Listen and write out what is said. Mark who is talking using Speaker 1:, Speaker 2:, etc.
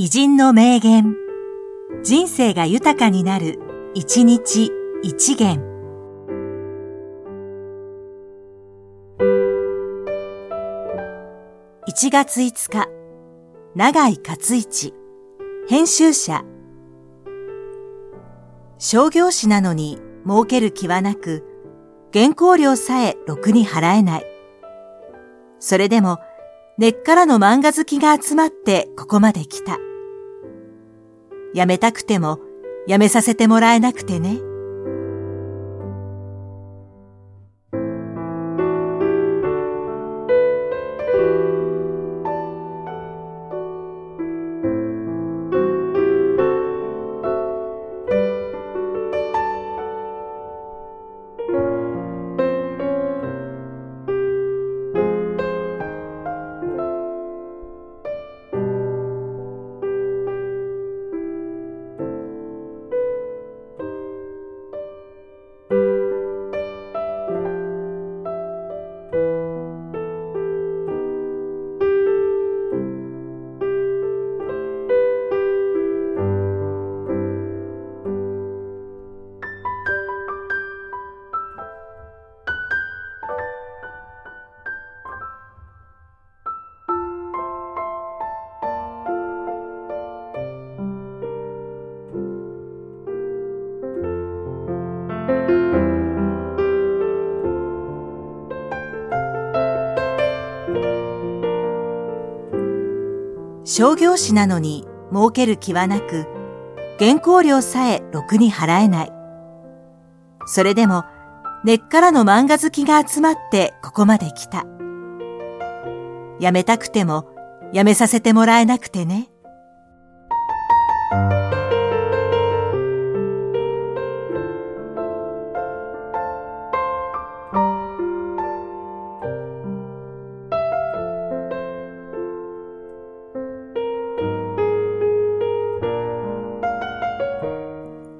Speaker 1: 偉人の名言。人生が豊かになる、一日一元。1月5日、長井勝一、編集者。商業誌なのに儲ける気はなく、原稿料さえろくに払えない。それでも、根っからの漫画好きが集まってここまで来た。辞めたくても辞めさせてもらえなくてね。商業誌なのに儲ける気はなく、原稿料さえろくに払えない。それでも根っからの漫画好きが集まってここまで来た。辞めたくても辞めさせてもらえなくてね。